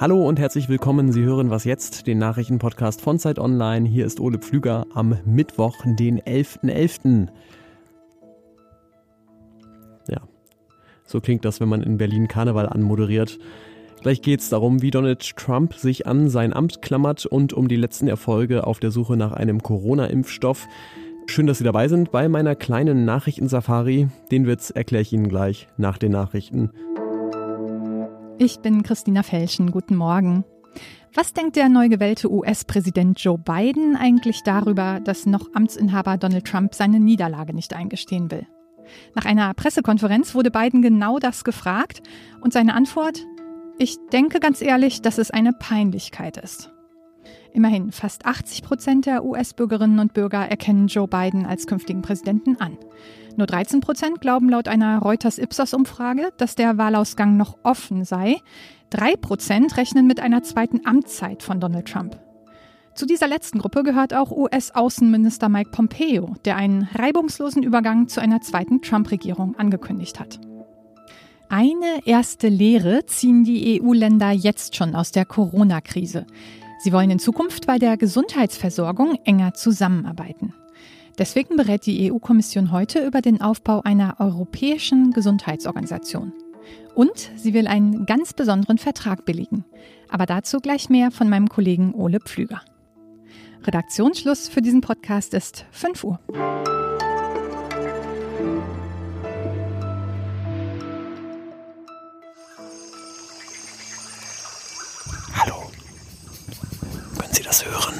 Hallo und herzlich willkommen. Sie hören was jetzt, den Nachrichtenpodcast von Zeit Online. Hier ist Ole Pflüger am Mittwoch, den 11.11. .11. Ja, so klingt das, wenn man in Berlin Karneval anmoderiert. Gleich geht es darum, wie Donald Trump sich an sein Amt klammert und um die letzten Erfolge auf der Suche nach einem Corona-Impfstoff. Schön, dass Sie dabei sind bei meiner kleinen Nachrichtensafari. Den Witz erkläre ich Ihnen gleich nach den Nachrichten. Ich bin Christina Felschen. Guten Morgen. Was denkt der neu gewählte US-Präsident Joe Biden eigentlich darüber, dass noch Amtsinhaber Donald Trump seine Niederlage nicht eingestehen will? Nach einer Pressekonferenz wurde Biden genau das gefragt und seine Antwort, ich denke ganz ehrlich, dass es eine Peinlichkeit ist. Immerhin fast 80 Prozent der US-Bürgerinnen und Bürger erkennen Joe Biden als künftigen Präsidenten an. Nur 13 Prozent glauben laut einer Reuters-Ipsos-Umfrage, dass der Wahlausgang noch offen sei. Drei Prozent rechnen mit einer zweiten Amtszeit von Donald Trump. Zu dieser letzten Gruppe gehört auch US-Außenminister Mike Pompeo, der einen reibungslosen Übergang zu einer zweiten Trump-Regierung angekündigt hat. Eine erste Lehre ziehen die EU-Länder jetzt schon aus der Corona-Krise. Sie wollen in Zukunft bei der Gesundheitsversorgung enger zusammenarbeiten. Deswegen berät die EU-Kommission heute über den Aufbau einer europäischen Gesundheitsorganisation. Und sie will einen ganz besonderen Vertrag billigen. Aber dazu gleich mehr von meinem Kollegen Ole Pflüger. Redaktionsschluss für diesen Podcast ist 5 Uhr. Das hören?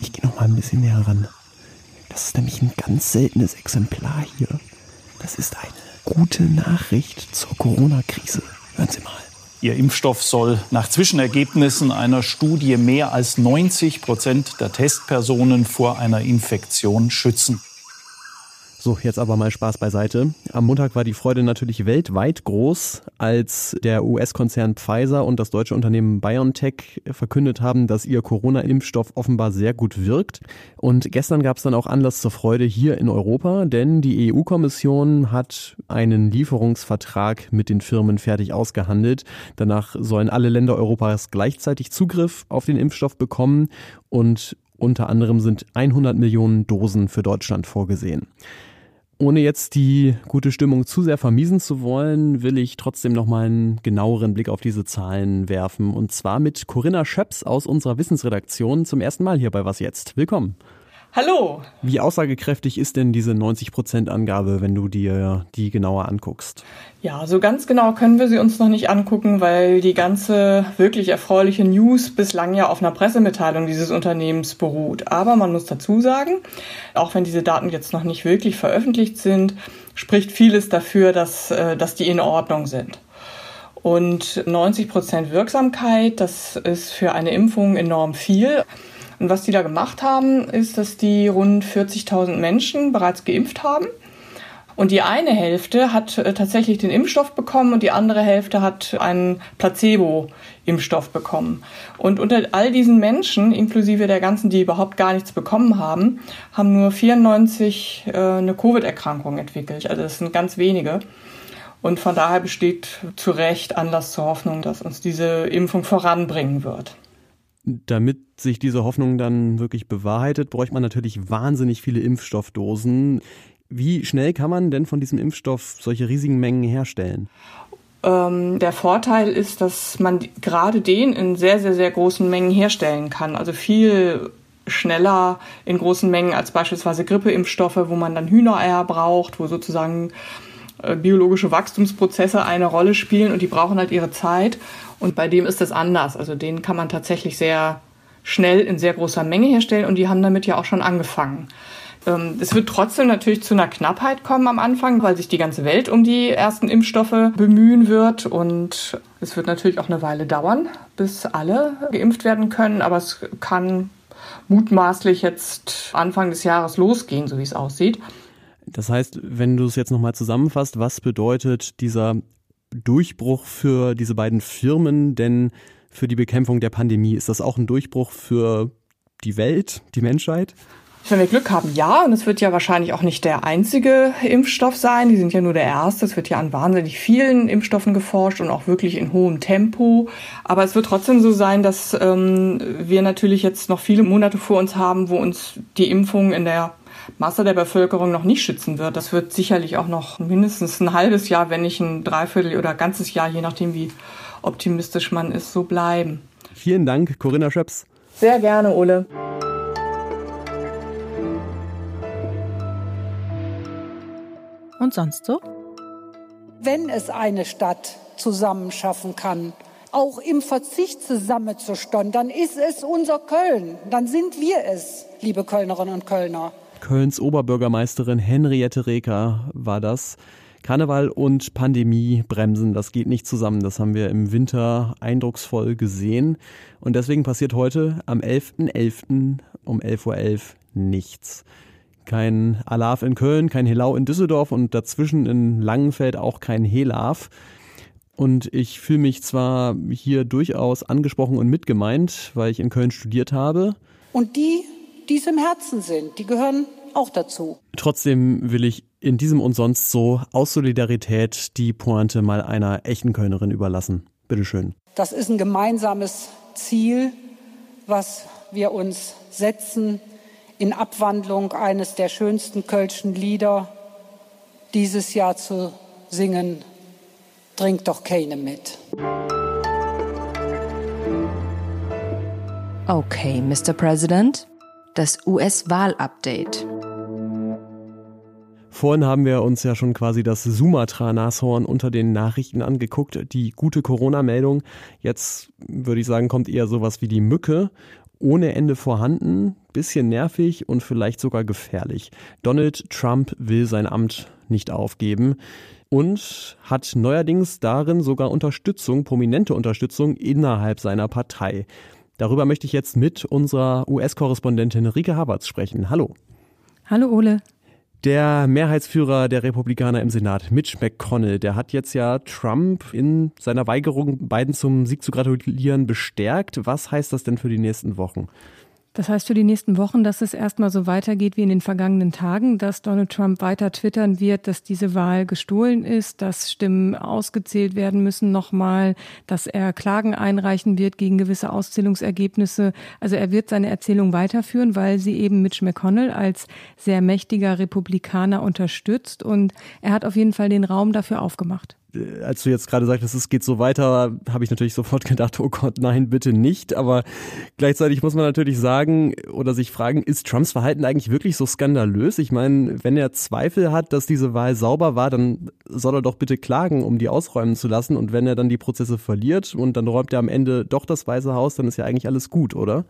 Ich gehe noch mal ein bisschen näher ran. Das ist nämlich ein ganz seltenes Exemplar hier. Das ist eine gute Nachricht zur Corona-Krise. Hören Sie mal. Ihr Impfstoff soll nach Zwischenergebnissen einer Studie mehr als 90 Prozent der Testpersonen vor einer Infektion schützen. So, jetzt aber mal Spaß beiseite. Am Montag war die Freude natürlich weltweit groß, als der US-Konzern Pfizer und das deutsche Unternehmen BioNTech verkündet haben, dass ihr Corona-Impfstoff offenbar sehr gut wirkt. Und gestern gab es dann auch Anlass zur Freude hier in Europa, denn die EU-Kommission hat einen Lieferungsvertrag mit den Firmen fertig ausgehandelt. Danach sollen alle Länder Europas gleichzeitig Zugriff auf den Impfstoff bekommen und unter anderem sind 100 Millionen Dosen für Deutschland vorgesehen. Ohne jetzt die gute Stimmung zu sehr vermiesen zu wollen, will ich trotzdem nochmal einen genaueren Blick auf diese Zahlen werfen. Und zwar mit Corinna Schöps aus unserer Wissensredaktion zum ersten Mal hier bei Was Jetzt. Willkommen. Hallo. Wie aussagekräftig ist denn diese 90-Prozent-Angabe, wenn du dir die genauer anguckst? Ja, so ganz genau können wir sie uns noch nicht angucken, weil die ganze wirklich erfreuliche News bislang ja auf einer Pressemitteilung dieses Unternehmens beruht. Aber man muss dazu sagen, auch wenn diese Daten jetzt noch nicht wirklich veröffentlicht sind, spricht vieles dafür, dass, äh, dass die in Ordnung sind. Und 90 Prozent Wirksamkeit, das ist für eine Impfung enorm viel. Und was die da gemacht haben, ist, dass die rund 40.000 Menschen bereits geimpft haben. Und die eine Hälfte hat äh, tatsächlich den Impfstoff bekommen und die andere Hälfte hat einen Placebo-Impfstoff bekommen. Und unter all diesen Menschen, inklusive der ganzen, die überhaupt gar nichts bekommen haben, haben nur 94 äh, eine Covid-Erkrankung entwickelt. Also das sind ganz wenige. Und von daher besteht zu Recht Anlass zur Hoffnung, dass uns diese Impfung voranbringen wird. Damit sich diese Hoffnung dann wirklich bewahrheitet, bräuchte man natürlich wahnsinnig viele Impfstoffdosen. Wie schnell kann man denn von diesem Impfstoff solche riesigen Mengen herstellen? Ähm, der Vorteil ist, dass man gerade den in sehr, sehr, sehr großen Mengen herstellen kann. Also viel schneller in großen Mengen als beispielsweise Grippeimpfstoffe, wo man dann Hühnereier braucht, wo sozusagen biologische Wachstumsprozesse eine Rolle spielen und die brauchen halt ihre Zeit. Und bei dem ist es anders. Also den kann man tatsächlich sehr schnell in sehr großer Menge herstellen und die haben damit ja auch schon angefangen. Ähm, es wird trotzdem natürlich zu einer Knappheit kommen am Anfang, weil sich die ganze Welt um die ersten Impfstoffe bemühen wird. Und es wird natürlich auch eine Weile dauern, bis alle geimpft werden können. Aber es kann mutmaßlich jetzt Anfang des Jahres losgehen, so wie es aussieht. Das heißt, wenn du es jetzt nochmal zusammenfasst, was bedeutet dieser Durchbruch für diese beiden Firmen denn für die Bekämpfung der Pandemie? Ist das auch ein Durchbruch für die Welt, die Menschheit? Wenn wir Glück haben, ja. Und es wird ja wahrscheinlich auch nicht der einzige Impfstoff sein. Die sind ja nur der erste. Es wird ja an wahnsinnig vielen Impfstoffen geforscht und auch wirklich in hohem Tempo. Aber es wird trotzdem so sein, dass ähm, wir natürlich jetzt noch viele Monate vor uns haben, wo uns die Impfung in der Masse der Bevölkerung noch nicht schützen wird. Das wird sicherlich auch noch mindestens ein halbes Jahr, wenn nicht ein Dreiviertel oder ganzes Jahr, je nachdem, wie optimistisch man ist, so bleiben. Vielen Dank, Corinna Schöps. Sehr gerne, Ole. Und sonst so? Wenn es eine Stadt zusammenschaffen kann, auch im Verzicht zusammenzustehen, dann ist es unser Köln. Dann sind wir es, liebe Kölnerinnen und Kölner. Kölns Oberbürgermeisterin Henriette Reker war das. Karneval und Pandemie bremsen, das geht nicht zusammen. Das haben wir im Winter eindrucksvoll gesehen. Und deswegen passiert heute am 11.11. .11. um 11.11 Uhr nichts. Kein Alaf in Köln, kein Helau in Düsseldorf und dazwischen in Langenfeld auch kein Helaf. Und ich fühle mich zwar hier durchaus angesprochen und mitgemeint, weil ich in Köln studiert habe. Und die, die es im Herzen sind, die gehören auch dazu. Trotzdem will ich in diesem und sonst so aus Solidarität die Pointe mal einer echten Kölnerin überlassen. Bitteschön. Das ist ein gemeinsames Ziel, was wir uns setzen in Abwandlung eines der schönsten kölschen Lieder dieses Jahr zu singen. Trink doch keine mit. Okay, Mr. President, das US-Wahl-Update. Vorhin haben wir uns ja schon quasi das Sumatra-Nashorn unter den Nachrichten angeguckt, die gute Corona-Meldung. Jetzt würde ich sagen, kommt eher sowas wie die Mücke ohne Ende vorhanden, bisschen nervig und vielleicht sogar gefährlich. Donald Trump will sein Amt nicht aufgeben und hat neuerdings darin sogar Unterstützung, prominente Unterstützung innerhalb seiner Partei. Darüber möchte ich jetzt mit unserer US-Korrespondentin Rike Haberts sprechen. Hallo. Hallo Ole. Der Mehrheitsführer der Republikaner im Senat, Mitch McConnell, der hat jetzt ja Trump in seiner Weigerung, beiden zum Sieg zu gratulieren, bestärkt. Was heißt das denn für die nächsten Wochen? Das heißt für die nächsten Wochen, dass es erstmal so weitergeht wie in den vergangenen Tagen, dass Donald Trump weiter twittern wird, dass diese Wahl gestohlen ist, dass Stimmen ausgezählt werden müssen nochmal, dass er Klagen einreichen wird gegen gewisse Auszählungsergebnisse. Also er wird seine Erzählung weiterführen, weil sie eben Mitch McConnell als sehr mächtiger Republikaner unterstützt und er hat auf jeden Fall den Raum dafür aufgemacht. Äh, als du jetzt gerade sagtest, es geht so weiter, habe ich natürlich sofort gedacht, oh Gott, nein, bitte nicht. Aber gleichzeitig muss man natürlich sagen oder sich fragen, ist Trumps Verhalten eigentlich wirklich so skandalös? Ich meine, wenn er Zweifel hat, dass diese Wahl sauber war, dann soll er doch bitte klagen, um die ausräumen zu lassen. Und wenn er dann die Prozesse verliert und dann räumt er am Ende doch das Weiße Haus, dann ist ja eigentlich alles gut, oder?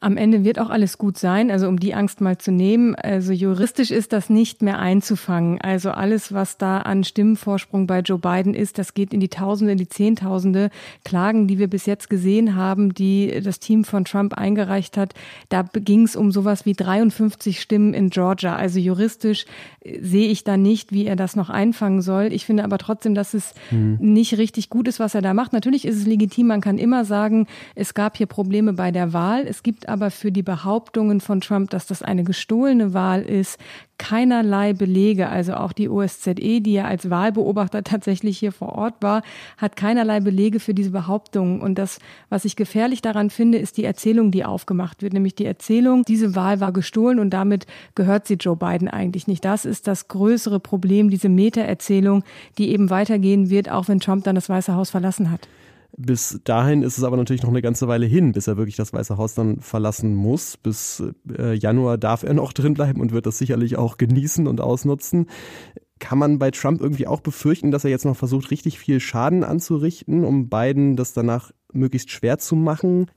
Am Ende wird auch alles gut sein. Also um die Angst mal zu nehmen. Also juristisch ist das nicht mehr einzufangen. Also alles, was da an Stimmenvorsprung bei Joe Biden Biden ist, das geht in die Tausende, in die Zehntausende Klagen, die wir bis jetzt gesehen haben, die das Team von Trump eingereicht hat. Da ging es um sowas wie 53 Stimmen in Georgia. Also juristisch äh, sehe ich da nicht, wie er das noch einfangen soll. Ich finde aber trotzdem, dass es hm. nicht richtig gut ist, was er da macht. Natürlich ist es legitim, man kann immer sagen, es gab hier Probleme bei der Wahl. Es gibt aber für die Behauptungen von Trump, dass das eine gestohlene Wahl ist, keinerlei Belege. Also auch die OSZE, die ja als Wahlbeobachter tatsächlich hier vor Ort war, hat keinerlei Belege für diese Behauptungen. Und das, was ich gefährlich daran finde, ist die Erzählung, die aufgemacht wird. Nämlich die Erzählung, diese Wahl war gestohlen und damit gehört sie Joe Biden eigentlich nicht. Das ist das größere Problem, diese Meta-Erzählung, die eben weitergehen wird, auch wenn Trump dann das Weiße Haus verlassen hat. Bis dahin ist es aber natürlich noch eine ganze Weile hin, bis er wirklich das Weiße Haus dann verlassen muss. Bis äh, Januar darf er noch drin bleiben und wird das sicherlich auch genießen und ausnutzen. Kann man bei Trump irgendwie auch befürchten, dass er jetzt noch versucht, richtig viel Schaden anzurichten, um Biden das danach möglichst schwer zu machen?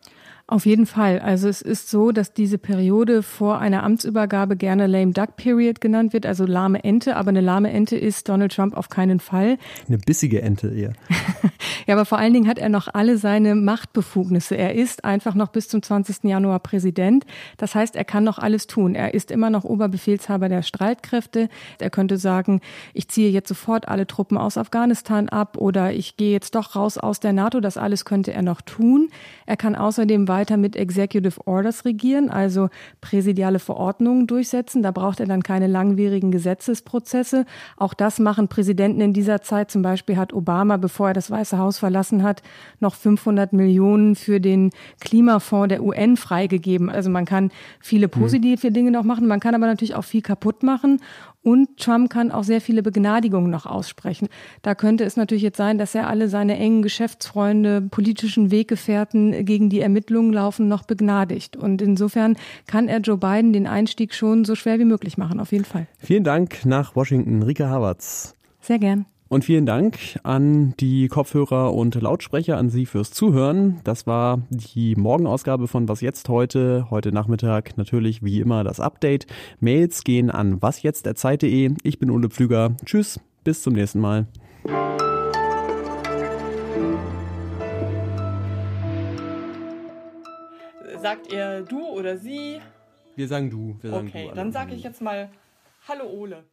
Auf jeden Fall. Also es ist so, dass diese Periode vor einer Amtsübergabe gerne Lame Duck Period genannt wird, also lahme Ente. Aber eine lahme Ente ist Donald Trump auf keinen Fall. Eine bissige Ente eher. ja, aber vor allen Dingen hat er noch alle seine Machtbefugnisse. Er ist einfach noch bis zum 20. Januar Präsident. Das heißt, er kann noch alles tun. Er ist immer noch Oberbefehlshaber der Streitkräfte. Er könnte sagen, ich ziehe jetzt sofort alle Truppen aus Afghanistan ab oder ich gehe jetzt doch raus aus der NATO. Das alles könnte er noch tun. Er kann außerdem weiter weiter mit Executive Orders regieren, also präsidiale Verordnungen durchsetzen. Da braucht er dann keine langwierigen Gesetzesprozesse. Auch das machen Präsidenten in dieser Zeit. Zum Beispiel hat Obama, bevor er das Weiße Haus verlassen hat, noch 500 Millionen für den Klimafonds der UN freigegeben. Also man kann viele hm. positive Dinge noch machen, man kann aber natürlich auch viel kaputt machen. Und Trump kann auch sehr viele Begnadigungen noch aussprechen. Da könnte es natürlich jetzt sein, dass er alle seine engen Geschäftsfreunde, politischen Weggefährten gegen die Ermittlungen laufen, noch begnadigt. Und insofern kann er Joe Biden den Einstieg schon so schwer wie möglich machen, auf jeden Fall. Vielen Dank nach Washington, Rika Havertz. Sehr gern. Und vielen Dank an die Kopfhörer und Lautsprecher, an Sie fürs Zuhören. Das war die Morgenausgabe von Was jetzt heute. Heute Nachmittag natürlich wie immer das Update. Mails gehen an wasjetzt.zeit.de. Ich bin Ole Pflüger. Tschüss, bis zum nächsten Mal. Sagt ihr du oder sie? Wir sagen du. Wir sagen okay, du dann sage ich jetzt mal Hallo Ole.